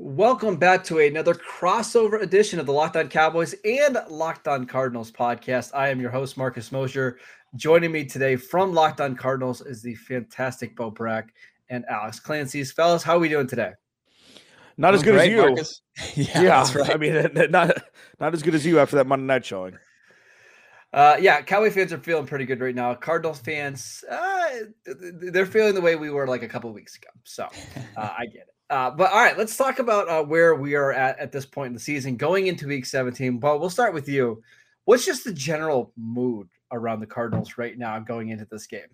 Welcome back to another crossover edition of the Locked On Cowboys and Locked On Cardinals podcast. I am your host, Marcus Mosher. Joining me today from Locked On Cardinals is the fantastic Bo Brack and Alex Clancy's. Fellas, how are we doing today? Not as good great, as you. Marcus. Yeah, yeah right. I mean, not not as good as you after that Monday night showing. Uh, yeah, Cowboy fans are feeling pretty good right now. Cardinals fans, uh, they're feeling the way we were like a couple weeks ago. So uh, I get it. Uh, but all right, let's talk about uh, where we are at at this point in the season, going into Week 17. But we'll start with you. What's just the general mood around the Cardinals right now going into this game?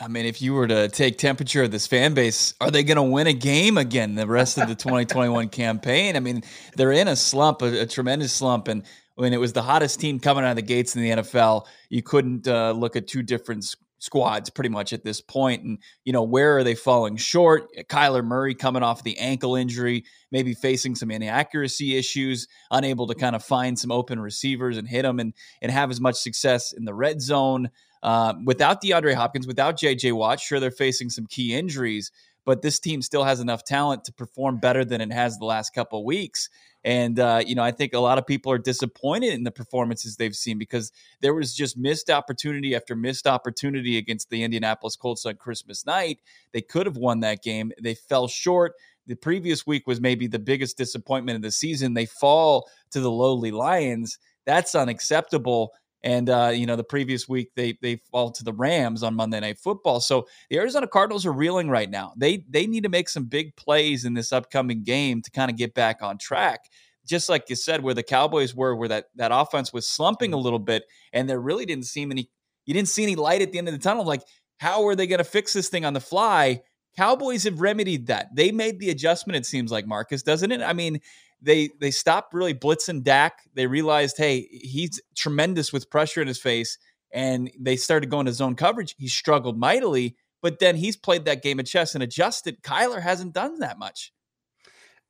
I mean, if you were to take temperature of this fan base, are they going to win a game again the rest of the 2021 campaign? I mean, they're in a slump, a, a, tremendous slump, and when it was the hottest team coming out of the gates in the NFL, you couldn't uh, look at two different squads pretty much at this. And, you know, where are they falling short? Kyler Murray coming off the ankle injury, maybe facing some inaccuracy issues, unable to kind of find some open receivers and hit them and, and have as much success in the red zone. Uh, without DeAndre Hopkins, without JJ Watt, sure, they're facing some key injuries, but this team still has enough talent to perform better than it has the last couple weeks. And, uh, you know, I think a lot of people are disappointed in the performances they've seen because there was just missed opportunity after missed opportunity against the Indianapolis Colts on Christmas night. They could have won that game. They fell short. The previous week was maybe the biggest disappointment of the season. They fall to the lowly Lions. That's unacceptable. And uh, you know, the previous week they they fall to the Rams on Monday Night Football. So the Arizona Cardinals are reeling right now. They they need to make some big plays in this upcoming game to kind of get back on track. Just like you said, where the Cowboys were, where that that offense was slumping a little bit, and there really didn't seem any. You didn't see any light at the end of the tunnel. Like, how are they going to fix this thing on the fly? Cowboys have remedied that. They made the adjustment. It seems like Marcus, doesn't it? I mean, they they stopped really blitzing Dak. They realized, hey, he's tremendous with pressure in his face, and they started going to zone coverage. He struggled mightily, but then he's played that game of chess and adjusted. Kyler hasn't done that much.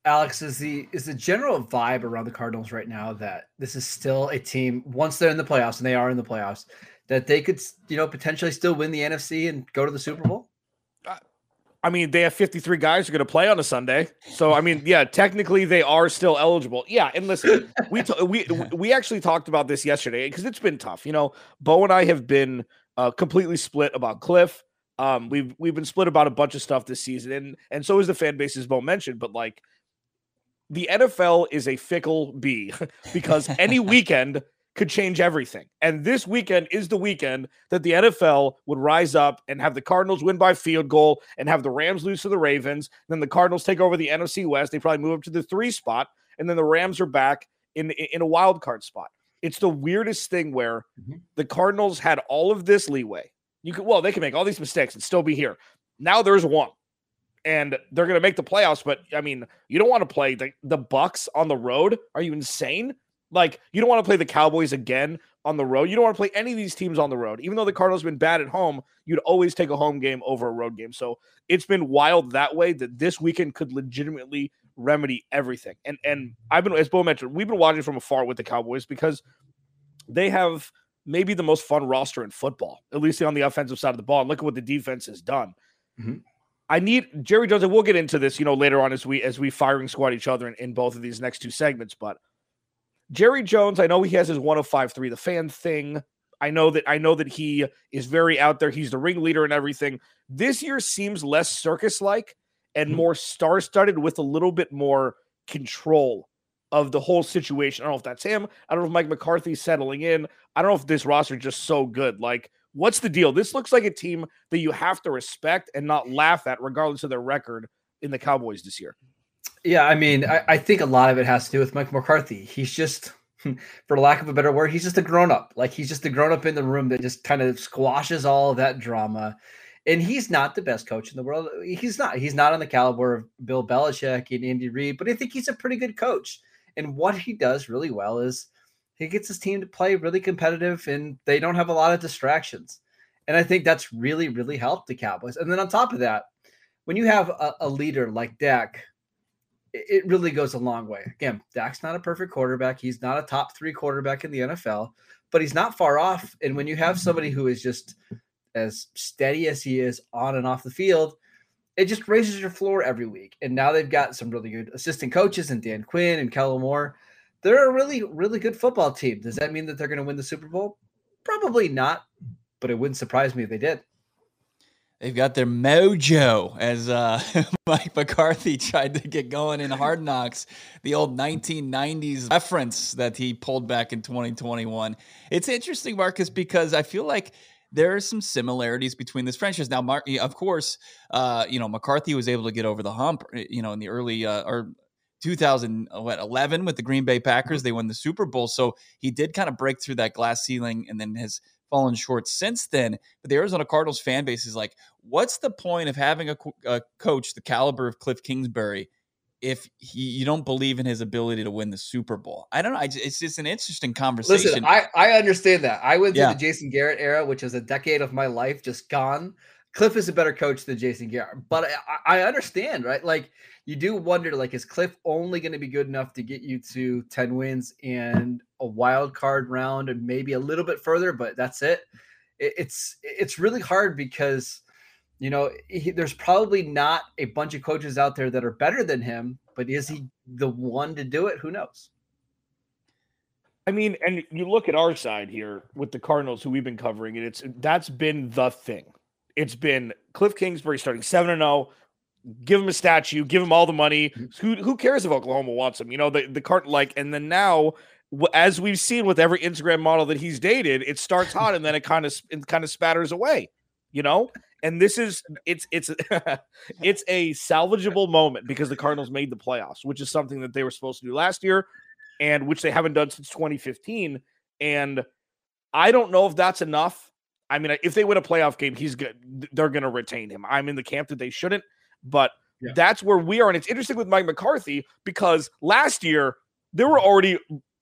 Alex, is the is the general vibe around the Cardinals right now that this is still a team once they're in the playoffs and they are in the playoffs that they could you know potentially still win the NFC and go to the Super Bowl? Uh, I mean, they have 53 guys who are going to play on a Sunday. So, I mean, yeah, technically they are still eligible. Yeah, and listen, we t- we we actually talked about this yesterday because it's been tough. You know, Bo and I have been uh, completely split about Kliff. Um, we've we've been split about a bunch of stuff this season, and and so is the fan base, as Bo mentioned. But like, the NFL is a fickle bee because any weekend could change everything. And this weekend is the weekend that the NFL would rise up and have the Cardinals win by field goal and have the Rams lose to the Ravens. Then the Cardinals take over the NFC West. They probably move up to the three spot, and then the Rams are back in in a wild card spot. It's the weirdest thing where mm-hmm. the Cardinals had all of this leeway. You could well, they can make all these mistakes and still be here. Now there's one. And they're going to make the playoffs, but I mean, you don't want to play the, the Bucs on the road. Are you insane? Like, you don't want to play the Cowboys again on the road. You don't want to play any of these teams on the road. Even though the Cardinals have been bad at home, you'd always take a home game over a road game. So it's been wild that way that this weekend could legitimately remedy everything. And and I've been, as Bo mentioned, we've been watching from afar with the Cowboys because they have maybe the most fun roster in football, at least on the offensive side of the ball. And look at what the defense has done. Mm-hmm. I need Jerry Jones, and we'll get into this, you know, later on as we as we firing squad each other in, in both of these next two segments, but Jerry Jones, I know he has his 105.3 the fan thing. I know that I know that he is very out there. He's the ringleader and everything. This year seems less circus like and mm-hmm. more star studded with a little bit more control of the whole situation. I don't know if that's him. I don't know if Mike McCarthy's settling in. I don't know if this roster is just so good. Like, what's the deal? This looks like a team that you have to respect and not laugh at, regardless of their record in the Cowboys this year. Yeah, I mean, I, I, think a lot of it has to do with Mike McCarthy. He's just, for lack of a better word, he's just a grown up. Like he's just a grown up in the room that just kind of squashes all of that drama. And he's not the best coach in the world. He's not. He's not on the caliber of Bill Belichick and Andy Reid, but I think he's a pretty good coach. And what he does really well is he gets his team to play really competitive and they don't have a lot of distractions. And I think that's really, really helped the Cowboys. And then on top of that, when you have a, a leader like Dak, it, really goes a long way. Again, Dak's not a perfect quarterback. He's not a top three quarterback in the NFL, but he's not far off. And when you have somebody who is just as steady as he is on and off the field, it just raises your floor every week. And now they've got some really good assistant coaches and Dan Quinn and Kellen Moore. They're a really, really good football team. Does that mean that they're going to win the Super Bowl? Probably not, but it wouldn't surprise me if they did. They've got their mojo, as uh, Mike McCarthy tried to get going in Hard Knocks, the old 1990s reference that he pulled back in 2021. It's interesting, Marcus, because I feel like there are some similarities between this franchise. Now, Mark, of course, uh, you know McCarthy was able to get over the hump, uh, you know, in the early uh, or 2011 with the Green Bay Packers. They won the Super Bowl, so he did kind of break through that glass ceiling, and then has fallen short since then. But the Arizona Cardinals fan base is like, what's the point of having a, a coach the caliber of Kliff Kingsbury if he, you don't believe in his ability to win the Super Bowl? I don't know. I just, it's just an interesting conversation. Listen, I, I understand that. I went through yeah. the Jason Garrett era, which is a decade of my life just gone. Kliff is a better coach than Jason Garrett, but I, I understand, right? Like you do wonder, like, is Kliff only going to be good enough to get you to 10 wins and a wild card round and maybe a little bit further, but that's it. it it's it's really hard because you know he, there's probably not a bunch of coaches out there that are better than him, but is he the one to do it? Who knows? I mean, and you look at our side here with the Cardinals, who we've been covering, and it's that's been the thing. It's been Kliff Kingsbury starting seven and zero. Oh, give him a statue, give him all the money. Mm-hmm. Who who cares if Oklahoma wants him? You know the the cart like, and then now as we've seen with every Instagram model that he's dated, it starts hot and then it kind of it kind of spatters away, you know. And this is it's it's it's a salvageable moment because the Cardinals made the playoffs, which is something that they were supposed to do last year, and which they haven't done since 2015. And I don't know if that's enough. I mean, if they win a playoff game, he's good. They're going to retain him. I'm in the camp that they shouldn't, but yeah. that's where we are. And it's interesting with Mike McCarthy because last year there were already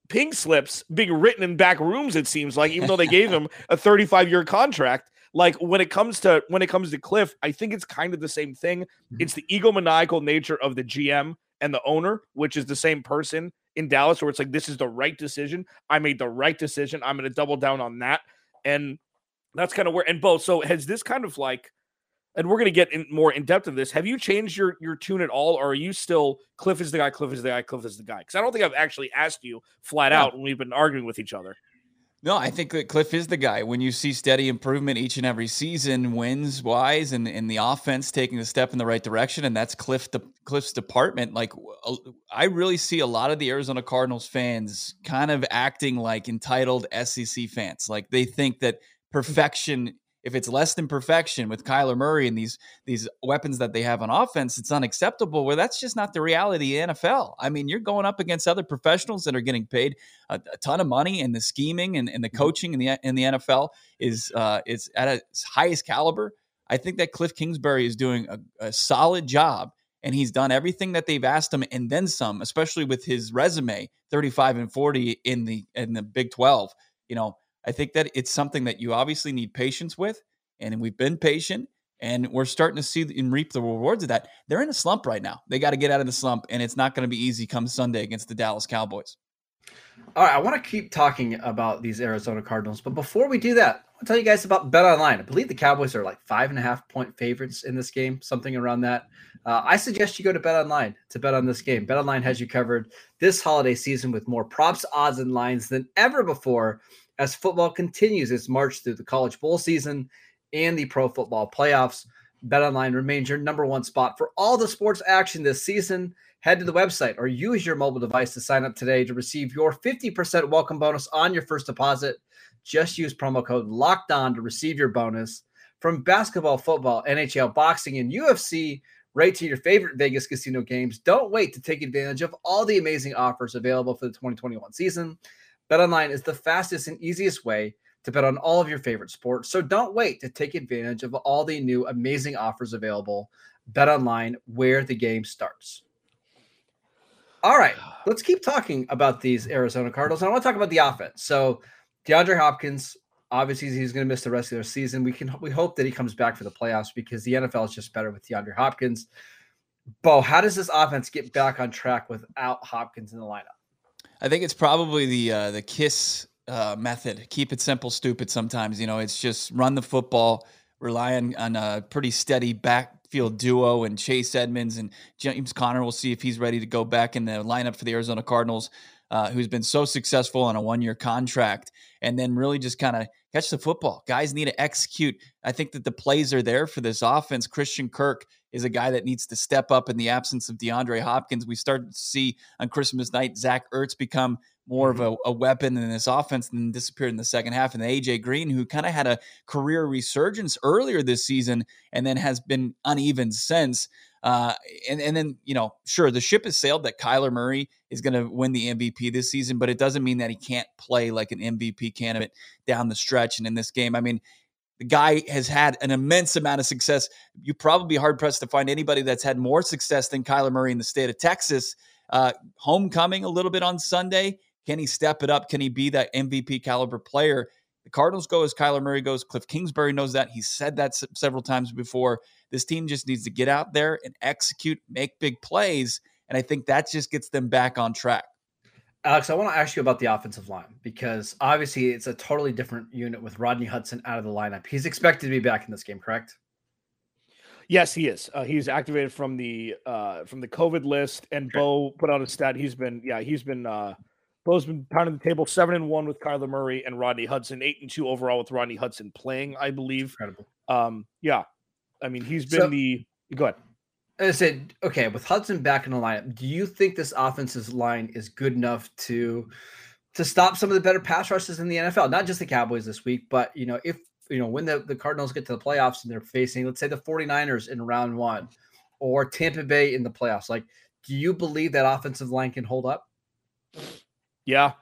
pink slips being written in back rooms it seems like even though they gave him a 35 year contract like when it comes to when it comes to Kliff i think it's kind of the same thing mm-hmm. it's the egomaniacal nature of the gm and the owner which is the same person in dallas where it's like this is the right decision i made the right decision i'm going to double down on that and that's kind of where and both so has this kind of like and we're going to get in more in depth of this. Have you changed your your tune at all, or are you still Kliff is the guy, Kliff is the guy, Kliff is the guy? Because I don't think I've actually asked you flat out when we've been arguing with each other. No, I think that Kliff is the guy. When you see steady improvement each and every season, wins wise, and, and the offense taking a step in the right direction, and that's Kliff the Kliff's department. Like I really see a lot of the Arizona Cardinals fans kind of acting like entitled SEC fans. Like they think that perfection if it's less than perfection with Kyler Murray and these these weapons that they have on offense, it's unacceptable. Where that's just not the reality of the NFL. I mean, you're going up against other professionals that are getting paid a, a ton of money, and the scheming and, and the mm-hmm. coaching in the in the NFL is uh, is at its highest caliber. I think that Kliff Kingsbury is doing a, a solid job and he's done everything that they've asked him and then some, especially with his resume, 35 and 40 in the in the Big 12. You know, I think that it's something that you obviously need patience with, and we've been patient, and we're starting to see and reap the rewards of that. They're in a slump right now. They got to get out of the slump, and it's not going to be easy come Sunday against the Dallas Cowboys. All right, I want to keep talking about these Arizona Cardinals, but before we do that, I'll tell you guys about Bet Online. I believe the Cowboys are like five and a half point favorites in this game, something around that. Uh, I suggest you go to Bet Online to bet on this game. Bet Online has you covered this holiday season with more props, odds, and lines than ever before as football continues its march through the college bowl season and the pro football playoffs. BetOnline remains your number one spot for all the sports action this season. Head to the website or use your mobile device to sign up today to receive your 50% welcome bonus on your first deposit. Just use promo code locked on to receive your bonus. From basketball, football, NHL, boxing, and UFC, right to your favorite Vegas casino games. Don't wait to take advantage of all the amazing offers available for the 2021 season. BetOnline is the fastest and easiest way to bet on all of your favorite sports. So don't wait to take advantage of all the new amazing offers available. BetOnline, where the game starts. All right, let's keep talking about these Arizona Cardinals. I want to talk about the offense. So, DeAndre Hopkins, obviously, he's going to miss the rest of their season. We can we hope that he comes back for the playoffs because the NFL is just better with DeAndre Hopkins. Bo, how does this offense get back on track without Hopkins in the lineup? I think it's probably the uh, the kiss uh, method. Keep it simple, stupid. Sometimes you know it's just run the football, rely on, on a pretty steady backfield duo, and Chase Edmonds and James Conner. We'll see if he's ready to go back in the lineup for the Arizona Cardinals, uh, who's been so successful on a one year contract, and then really just kind of catch the football. Guys need to execute. I think that the plays are there for this offense. Christian Kirk is a guy that needs to step up in the absence of DeAndre Hopkins. We started to see on Christmas night Zach Ertz become more of a, a, weapon in this offense and disappeared in the second half. And AJ Green, who kind of had a career resurgence earlier this season and then has been uneven since. Uh, and, and then, you know, sure, the ship has sailed that Kyler Murray is going to win the MVP this season, but it doesn't mean that he can't play like an MVP candidate down the stretch. And in this game, I mean, the guy has had an immense amount of success. You probably be hard pressed to find anybody that's had more success than Kyler Murray in the state of Texas. Uh, homecoming a little bit on Sunday. Can he step it up? Can he be that MVP caliber player? The Cardinals go as Kyler Murray goes. Kliff Kingsbury knows that. He said that s- several times before. This team just needs to get out there and execute, make big plays. And I think that just gets them back on track. Alex, I want to ask you about the offensive line because obviously it's a totally different unit with Rodney Hudson out of the lineup. He's expected to be back in this game, correct? Yes, he is. Uh, he's activated from the uh, from the COVID list, and okay. Bo put out a stat. He's been yeah, he's been uh, Bo's been pounding the table seven and one with Kyler Murray and Rodney Hudson, eight and two overall with Rodney Hudson playing, I believe. Incredible. Um, yeah, I mean he's been so, the go ahead. I said, okay, with Hudson back in the lineup, do you think this offensive line is good enough to to stop some of the better pass rushes in the NFL? Not just the Cowboys this week, but you know, if you know, when the, the Cardinals get to the playoffs and they're facing, let's say the 49ers in round one or Tampa Bay in the playoffs, like, do you believe that offensive line can hold up? Yeah,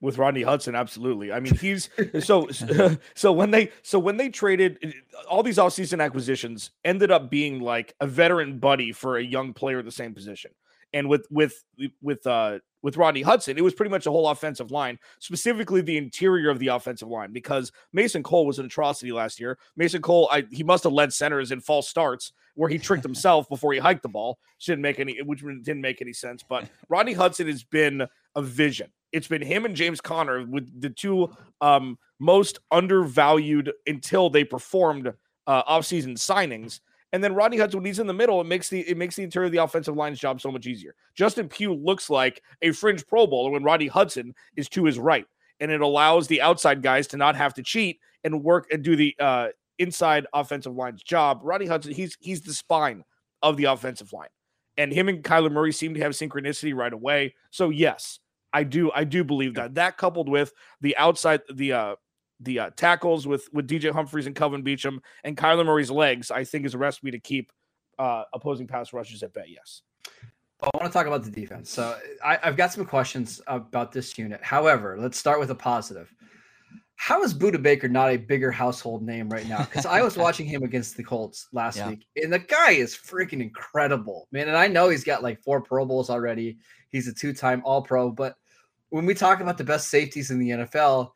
with Rodney Hudson, absolutely. I mean, he's so so when they so when they traded all these offseason acquisitions ended up being like a veteran buddy for a young player at the same position. And with with with uh with Rodney Hudson, it was pretty much a whole offensive line, specifically the interior of the offensive line, because Mason Cole was an atrocity last year. Mason Cole, I, he must have led centers in false starts where he tricked himself before he hiked the ball. Shouldn't make any, which didn't make any sense. But Rodney Hudson has been a vision. It's been him and James Conner with the two um, most undervalued until they performed uh, offseason signings. And then Rodney Hudson, when he's in the middle, it makes the it makes the interior of the offensive line's job so much easier. Justin Pugh looks like a fringe Pro Bowler when Rodney Hudson is to his right, and it allows the outside guys to not have to cheat and work and do the uh, inside offensive line's job. Rodney Hudson, he's he's the spine of the offensive line, and him and Kyler Murray seem to have synchronicity right away. So yes, I do I do believe that. That coupled with the outside the uh the uh, tackles with with DJ Humphries and Kelvin Beachum and Kyler Murray's legs, I think is a recipe to keep uh, opposing pass rushers at bay. Yes. I want to talk about the defense. So I, have got some questions about this unit. However, let's start with a positive. How is Budda Baker not a bigger household name right now? Because I was watching him against the Colts last yeah. week, and the guy is freaking incredible, man. And I know he's got like four Pro Bowls already. He's a two-time All-Pro, but when we talk about the best safeties in the NFL,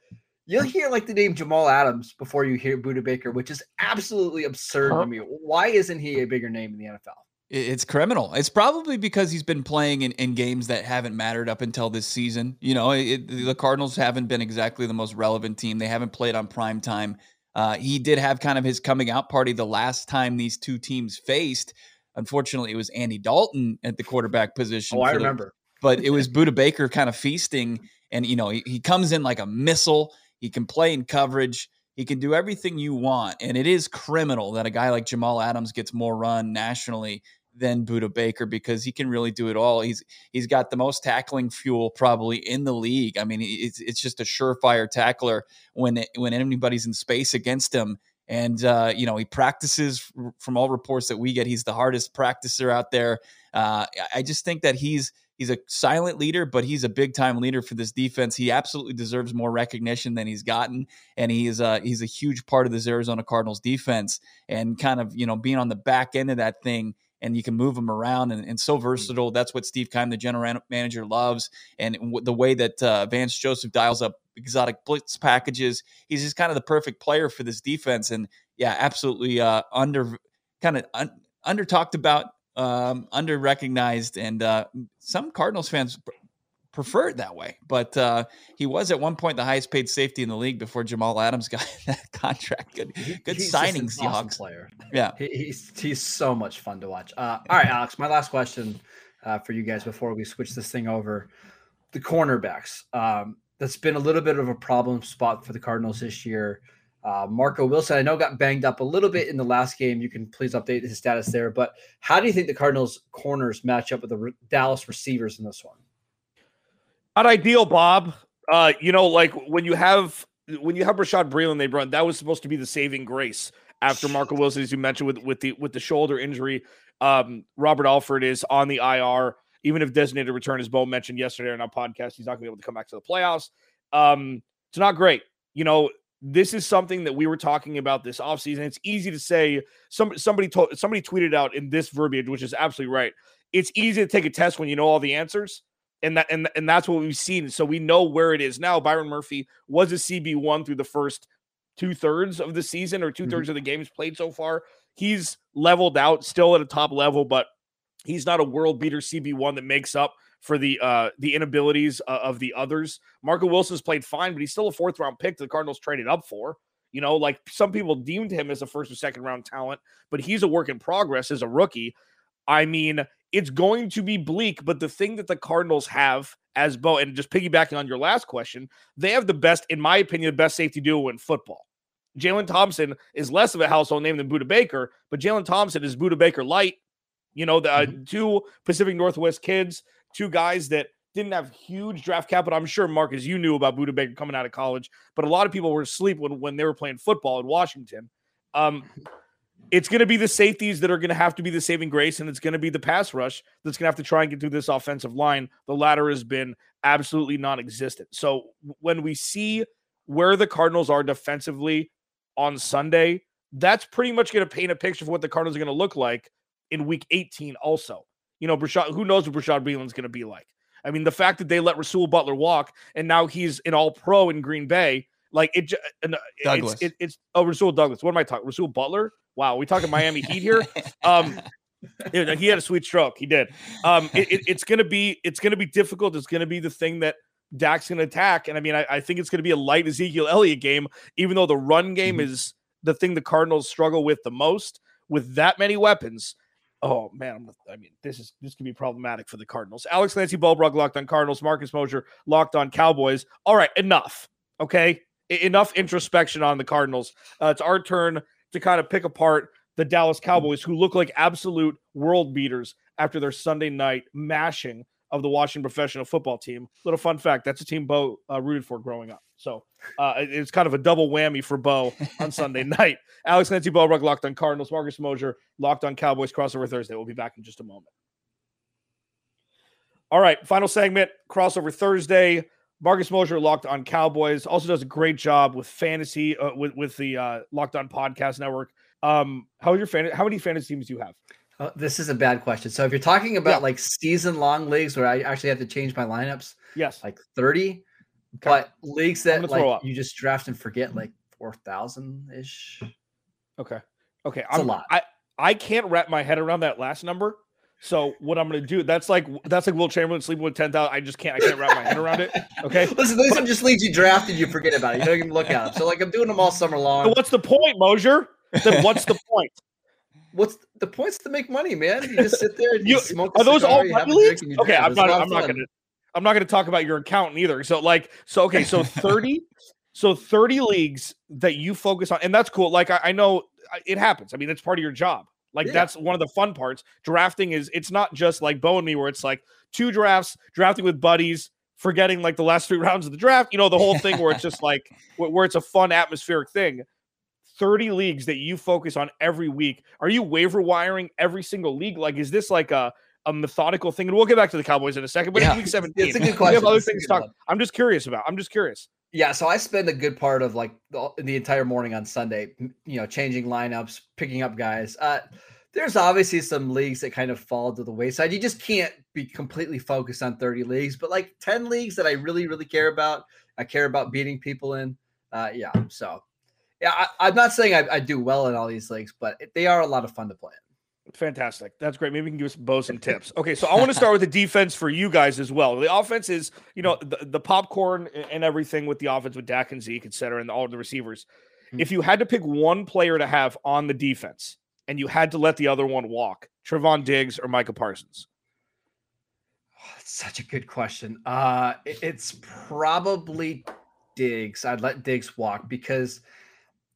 you'll hear like the name Jamal Adams before you hear Budda Baker, which is absolutely absurd huh? to uh-huh. me. Why isn't he a bigger name in the NFL? It's criminal. It's probably because he's been playing in, in games that haven't mattered up until this season. You know, it, the Cardinals haven't been exactly the most relevant team. They haven't played on prime time. Uh, he did have kind of his coming out party the last time these two teams faced. Unfortunately, it was Andy Dalton at the quarterback position. Oh, I remember. but it was Budda Baker kind of feasting. And, you know, he, he comes in like a missile. He can play in coverage. He can do everything you want. And it is criminal that a guy like Jamal Adams gets more run nationally than Budda Baker because he can really do it all. He's he's got the most tackling fuel probably in the league. I mean, it's it's just a surefire tackler when it, when anybody's in space against him. And uh, you know, he practices from all reports that we get. He's the hardest practicer out there. Uh, I just think that he's he's a silent leader, but he's a big time leader for this defense. He absolutely deserves more recognition than he's gotten, and he is a he's a huge part of this Arizona Cardinals defense. And kind of you know being on the back end of that thing and you can move them around and, and so versatile. That's what Steve Keim, the general manager, loves. And w- the way that uh, Vance Joseph dials up exotic blitz packages, he's just kind of the perfect player for this defense. And yeah, absolutely uh, under kind of un, under talked about, um, under recognized, and uh, some Cardinals fans prefer it that way. But uh, he was at one point the highest paid safety in the league before Jamal Adams got that contract. Good, good he's signing, an awesome Seahawks. player. Yeah. He, he's he's so much fun to watch. Uh, all right, Alex. My last question uh, for you guys before we switch this thing over: the cornerbacks. Um, that's been a little bit of a problem spot for the Cardinals this year. Uh, Marco Wilson, I know, got banged up a little bit in the last game. You can please update his status there. But how do you think the Cardinals corners match up with the re- Dallas receivers in this one? Not ideal, Bob. Uh, you know, like when you have when you have Bashaud Breeland, they run that was supposed to be the saving grace after Marco Wilson, as you mentioned, with with the with the shoulder injury. Um, Robert Alford is on the IR, even if designated return, as Bo mentioned yesterday on our podcast, he's not gonna be able to come back to the playoffs. Um, it's not great. You know, this is something that we were talking about this offseason. It's easy to say some somebody told somebody tweeted out in this verbiage, which is absolutely right. It's easy to take a test when you know all the answers and that and, and that's what we've seen. So we know where it is now. Byron Murphy was a CB one through the first two thirds of the season or 2 thirds of the games played so far. He's leveled out, still at a top level, but he's not a world beater CB one that makes up for the uh the inabilities uh, of the others. Marco Wilson's played fine, but he's still a fourth round pick the Cardinals traded up for. You know, like some people deemed him as a first or second round talent, but he's a work in progress as a rookie. I mean, it's going to be bleak, but the thing that the Cardinals have as Bo, and just piggybacking on your last question, they have the best, in my opinion, the best safety duo in football. Jalen Thompson is less of a household name than Budda Baker, but Jalen Thompson is Budda Baker light. You know, the uh, two Pacific Northwest kids, two guys that didn't have huge draft capital. I'm sure, Marcus, you knew about Budda Baker coming out of college, but a lot of people were asleep when, when they were playing football in Washington. Um, it's going to be the safeties that are going to have to be the saving grace, and it's going to be the pass rush that's going to have to try and get through this offensive line. The latter has been absolutely non existent. So when we see where the Cardinals are defensively on Sunday, that's pretty much going to paint a picture of what the Cardinals are going to look like in week 18, also. You know, Bashaud, who knows what Bashaud Breeland's going to be like? I mean, the fact that they let Rasul Butler walk and now he's an all pro in Green Bay, like it, uh, Douglas. it's, it, it's, oh, Rasul Douglas. What am I talking? Rasul Butler? Wow, we talking Miami Heat here? Um, he had a sweet stroke. He did. Um, it, it- it's gonna be it's gonna be difficult. It's gonna be the thing that Dak's gonna attack. And I mean, I, I think it's gonna be a light Ezekiel Elliott game, even though the run game is the thing the Cardinals struggle with the most. With that many weapons, oh man, I'm, I mean, this is this could be problematic for the Cardinals. Alex Clancy Bo Brack locked on Cardinals. Marcus Mosher locked on Cowboys. All right, enough. Okay, enough introspection on the Cardinals. Uh, it's our turn to kind of pick apart the Dallas Cowboys, who look like absolute world beaters after their Sunday night mashing of the Washington professional football team. Little fun fact: that's a team Bo uh, rooted for growing up. So uh, it's kind of a double whammy for Bo on Sunday night. Alex Clancy Bulbrug locked on Cardinals. Marcus Mosher locked on Cowboys. Crossover Thursday. We'll be back in just a moment. All right, final segment. Crossover Thursday. Marcus Mosher locked on Cowboys. Also does a great job with fantasy uh, with with the uh, Locked On Podcast Network. Um, how your fan? How many fantasy teams do you have? Oh, this is a bad question. So if you're talking about Yeah. like season long leagues where I actually have to change my lineups, Yes. like 30, but leagues that like you just draft and forget like 4,000 ish. Okay. Okay. It's a I'm, lot. I I can't wrap my head around that last number. So what I'm gonna do? That's like that's like Wilt Chamberlain sleeping with ten thousand. I just can't. I can't wrap my head around it. Okay. Listen, these are just leagues you drafted, you forget about it. You don't even look at them. So like I'm doing them all summer long. what's the point, Mosher? Then what's the point? What's the points to make money, man? You just sit there and you, You- smoke. Are those all you have a money leagues? Okay. I'm not. I'm not gonna. I'm not gonna talk about your accountant either. So like, so okay, so thirty, so thirty leagues that you focus on, and that's cool. Like I, I know it happens. I mean, it's part of your job. Like Yeah. that's one of the fun parts. Drafting is it's not just like Bo and me where it's like two drafts, drafting with buddies, forgetting like the last three rounds of the draft. You know, the whole thing where it's just like where, it's a fun atmospheric thing. 30 leagues that you focus on every week. Are you waiver wiring every single league? Like, is this like a a methodical thing? And we'll get back to the Cowboys in a second, but Yeah. it's week 17. It's a good We have other things to talk. one. I'm just curious about. I'm just curious. Yeah, so I spend a good part of like the, the entire morning on Sunday, you know, changing lineups, picking up guys. Uh, there's obviously some leagues that kind of fall to the wayside. You just can't be completely focused on 30 leagues, but like 10 leagues that I really, really care about, I care about beating people in. Uh, yeah. So, yeah, I, am not saying I, I, do well in all these leagues, but they are a lot of fun to play in. Fantastic. That's great. Maybe we can give us both some tips. Okay, so I want to start with the defense for you guys as well. The offense is, you know, the, the popcorn and everything with the offense with Dak and Zeke, et cetera, and all the receivers. Mm-hmm. If you had to pick one player to have on the defense, and you had to let the other one walk, Trevon Diggs or Micah Parsons? Oh, such a good question. Uh, it's probably Diggs. I'd let Diggs walk because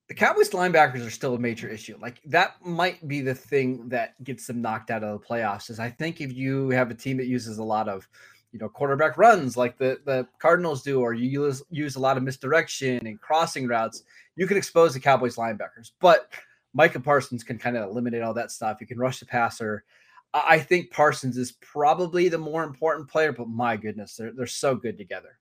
the Cowboys linebackers are still a major issue. Like that might be the thing that gets them knocked out of the playoffs. Is I think if you have a team that uses a lot of, you know, quarterback runs like the the Cardinals do, or you use use a lot of misdirection and crossing routes, you can expose the Cowboys linebackers. But Micah Parsons can kind of eliminate all that stuff. You can rush the passer. I think Parsons is probably the more important player, but my goodness, they're they're so good together.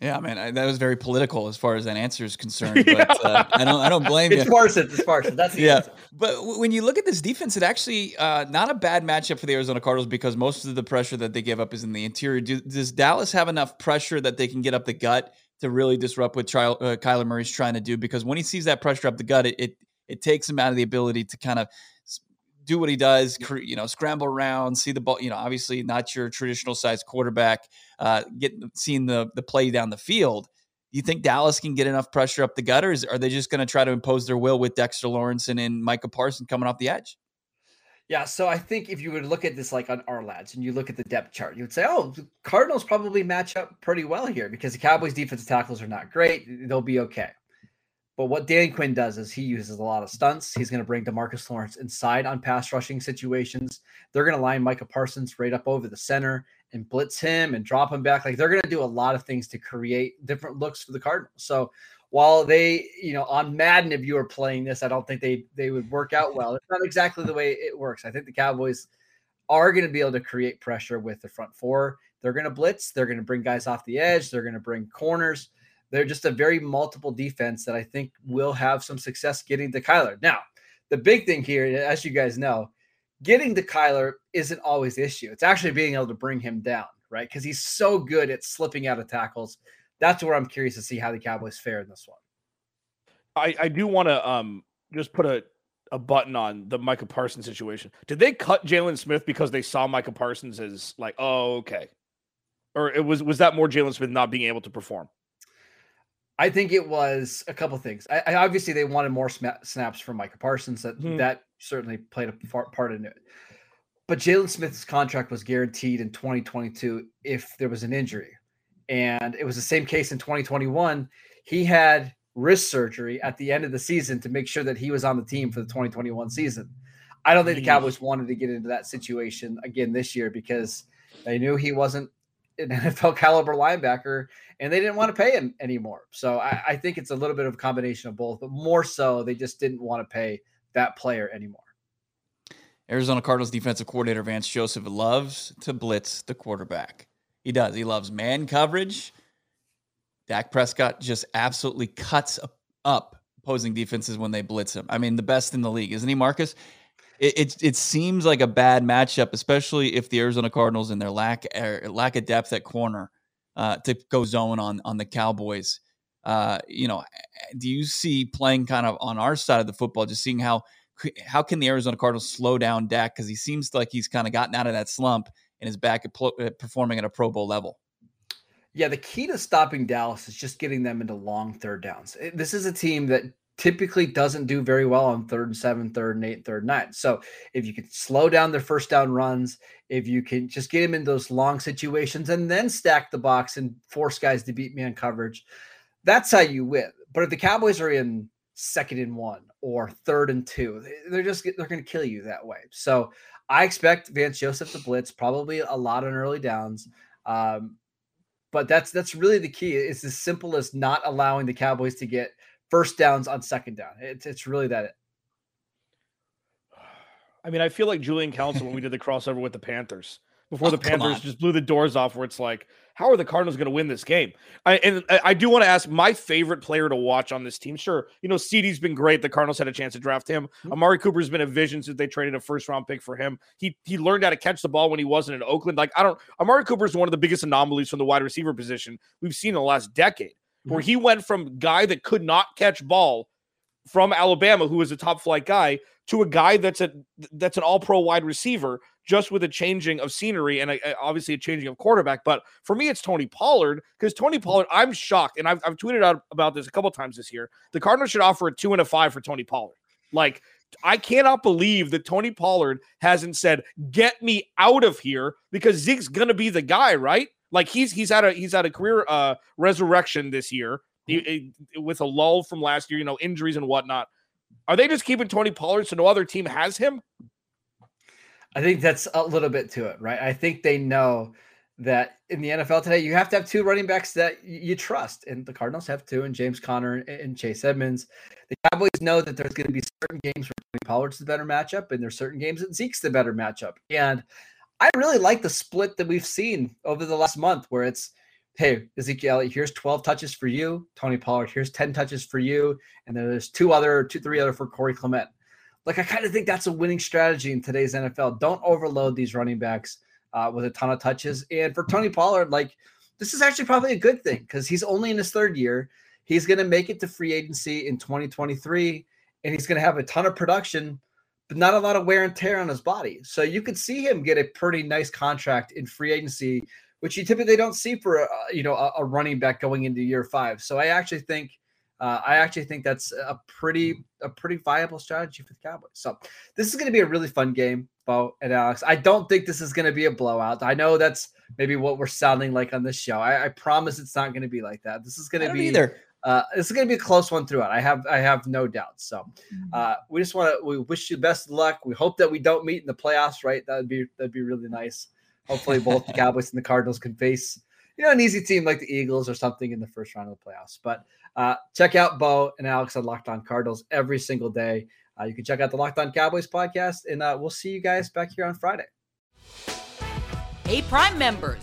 Yeah, man, I, that was very political as far as that answer is concerned. But uh, I don't, I don't blame it's you. Parsons, it's Parsons. That's the yeah. Answer. But w- when you look at this defense, it actually uh, not a bad matchup for the Arizona Cardinals because most of the pressure that they give up is in the interior. Do, does Dallas have enough pressure that they can get up the gut to really disrupt what Tri- uh, Kyler Murray's trying to do? Because when he sees that pressure up the gut, it it, it takes him out of the ability to kind of do what he does, you know, scramble around, see the ball. You know, obviously not your traditional size quarterback. Uh, get seeing the the play down the field. Do you think Dallas can get enough pressure up the gutters? Are they just going to try to impose their will with Dexter Lawrence and, and Micah Parson coming off the edge? Yeah, so I think if you would look at this like on our lads and you look at the depth chart, you would say, oh, the Cardinals probably match up pretty well here because the Cowboys' defensive tackles are not great. They'll be okay. But what Dan Quinn does is he uses a lot of stunts. He's going to bring Demarcus Lawrence inside on pass rushing situations. They're going to line Micah Parsons right up over the center and blitz him and drop him back. Like they're going to do a lot of things to create different looks for the Cardinals. So while they, you know, on Madden, if you were playing this, I don't think they they would work out well. It's not exactly the way it works. I think the Cowboys are going to be able to create pressure with the front four. They're going to blitz. They're going to bring guys off the edge. They're going to bring corners. They're just a very multiple defense that I think will have some success getting to Kyler. Now, the big thing here, as you guys know, getting to Kyler isn't always the issue. It's actually being able to bring him down, right? Because he's so good at slipping out of tackles. That's where I'm curious to see how the Cowboys fare in this one. I, I do want to um just put a, a button on the Micah Parsons situation. Did they cut Jaylon Smith because they saw Micah Parsons as like, oh, okay. Or it was was that more Jaylon Smith not being able to perform? I think it was a couple things. I, I, obviously they wanted more sma- snaps from Micah Parsons. That hmm. that certainly played a part, part in it. But Jaylon Smith's contract was guaranteed in 2022 if there was an injury, and it was the same case in 2021. He had wrist surgery at the end of the season to make sure that he was on the team for the 2021 season. I don't think the Cowboys wanted to get into that situation again this year because they knew he wasn't an NFL caliber linebacker, and they didn't want to pay him anymore. So I, I, think it's a little bit of a combination of both, but more so they just didn't want to pay that player anymore. Arizona Cardinals defensive coordinator Vance Joseph loves to blitz the quarterback. He does. He loves man coverage. Dak Prescott just absolutely cuts up opposing defenses when they blitz him. I mean, the best in the league, isn't he, Marcus? It, it, it seems like a bad matchup, especially if the Arizona Cardinals and their lack er, lack of depth at corner uh, to go zone on on the Cowboys. Uh, you know, do you see playing kind of on our side of the football, just seeing how how can the Arizona Cardinals slow down Dak because he seems like he's kind of gotten out of that slump and is back at, pl- performing at a Pro Bowl level. Yeah, the key to stopping Dallas is just getting them into long third downs. This is a team that typically doesn't do very well on third and seven, third and eight, third and nine. So if you can slow down their first down runs, if you can just get them in those long situations and then stack the box and force guys to beat man coverage, that's how you win. But if the Cowboys are in second and one or third and two, they're just they're going to kill you that way. So I expect Vance Joseph to blitz probably a lot on early downs. Um, but that's that's really the key. It's as simple as not allowing the Cowboys to get first downs on second down. It's it's really that. I mean, I feel like Julian Council when we did the crossover with the Panthers before oh, the Panthers just blew the doors off. Where it's like, how are the Cardinals going to win this game? I, and I do want to ask my favorite player to watch on this team. Sure, you know, CD's been great. The Cardinals had a chance to draft him. Mm-hmm. Amari Cooper's been a vision since they traded a first round pick for him. He he learned how to catch the ball when he wasn't in Oakland. Like, I don't, Amari Cooper's one of the biggest anomalies from the wide receiver position we've seen in the last decade, mm-hmm. where he went from guy that could not catch ball from Alabama, who was a top flight guy, to a guy that's a that's an all pro wide receiver just with a changing of scenery and a, obviously a changing of quarterback. But for me, it's Tony Pollard because Tony Pollard, I'm shocked, and I've, I've tweeted out about this a couple times this year. The Cardinals should offer a two and a five for Tony Pollard. Like, I cannot believe that Tony Pollard hasn't said, "Get me out of here," because Zeke's gonna be the guy, right? Like he's he's had a he's had a career uh, resurrection this year he, with a lull from last year, you know, injuries and whatnot. Are they just keeping Tony Pollard so no other team has him? I think that's a little bit to it, right? I think they know that in the NFL today, you have to have two running backs that you trust, and the Cardinals have two, and James Conner and Chase Edmonds. The Cowboys know that there's going to be certain games where Tony Pollard's the better matchup, and there's certain games that Zeke's the better matchup. And I really like the split that we've seen over the last month, where it's hey, Ezekiel, here's 12 touches for you. Tony Pollard, here's 10 touches for you. And then there's two other, two, three other for Corey Clement. Like I kind of think that's a winning strategy in today's NFL. Don't overload these running backs uh, with a ton of touches. And for Tony Pollard, like this is actually probably a good thing because he's only in his third year. He's going to make it to free agency in 2023, and he's going to have a ton of production, but not a lot of wear and tear on his body. So you could see him get a pretty nice contract in free agency, which you typically don't see for a, you know a, a running back going into year five. So I actually think uh, I actually think that's a pretty a pretty viable strategy for the Cowboys. So this is going to be a really fun game, Bo and Alex. I don't think this is going to be a blowout. I know that's maybe what we're sounding like on this show. I, I promise it's not going to be like that. This is going to be either. Uh, this is going to be a close one throughout. I have I have no doubt. So mm-hmm. uh, we just want to we wish you the best of luck. We hope that we don't meet in the playoffs. Right? That'd be that'd be really nice. Hopefully, both the Cowboys and the Cardinals can face you know an easy team like the Eagles or something in the first round of the playoffs. But uh, check out Bo and Alex on Locked On Cardinals every single day. Uh, you can check out the Locked On Cowboys podcast, and uh, we'll see you guys back here on Friday. Hey, Prime members,